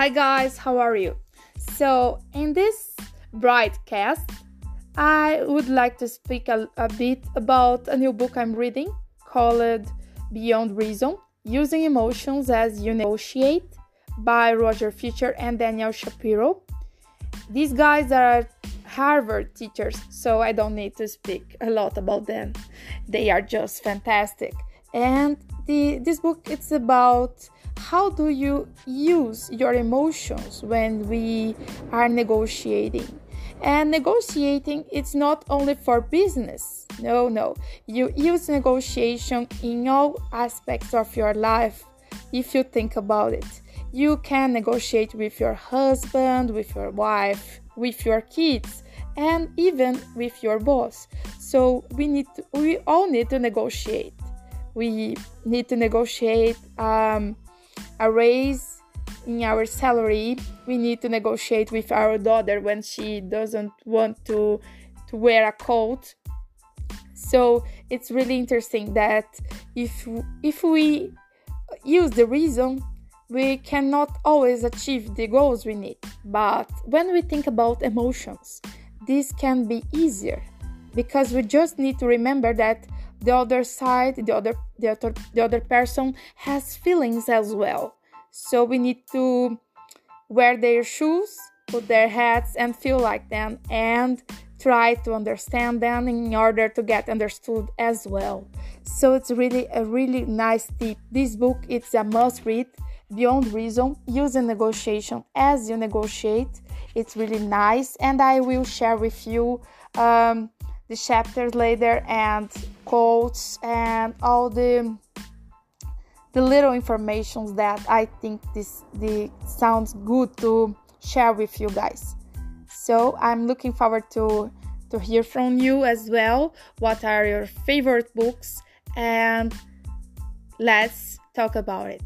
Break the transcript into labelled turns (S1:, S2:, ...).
S1: Hi guys, how are you? So, in this broadcast, I would like to speak a, a, bit about a new book I'm reading called Beyond Reason Using Emotions as You Negotiate by Roger Fisher and Daniel Shapiro. These guys are Harvard teachers, so I don't need to speak a lot about them. They are just fantastic. And the, this book it's about how do you use your emotions when we are negotiating. And negotiating it's not only for business. No no. You use negotiation in all aspects of your life if you think about it. You can negotiate with your husband with your wife with your kids and even with your boss. So we need to, we all need to negotiate we need to negotiate um, a raise in our salary. We need to negotiate with our daughter when she doesn't want to to wear a coat. So it's really interesting that if if we use the reason we cannot always achieve the goals we need. But when we think about emotions this can be easier because we just need to remember that the other side the other the other the other person has feelings as well. So we need to wear their shoes put their hats and feel like them and try to understand them in order to get understood as well. So it's really a really nice tip. This book it's a must read beyond reason. Using negotiation. As you negotiate it's really nice and i will share with you um, the chapters later and quotes and all the the little informations that I think this the sounds good to share with you guys. So I'm looking forward to to hear from you as well. What are your favorite books and let's talk about it.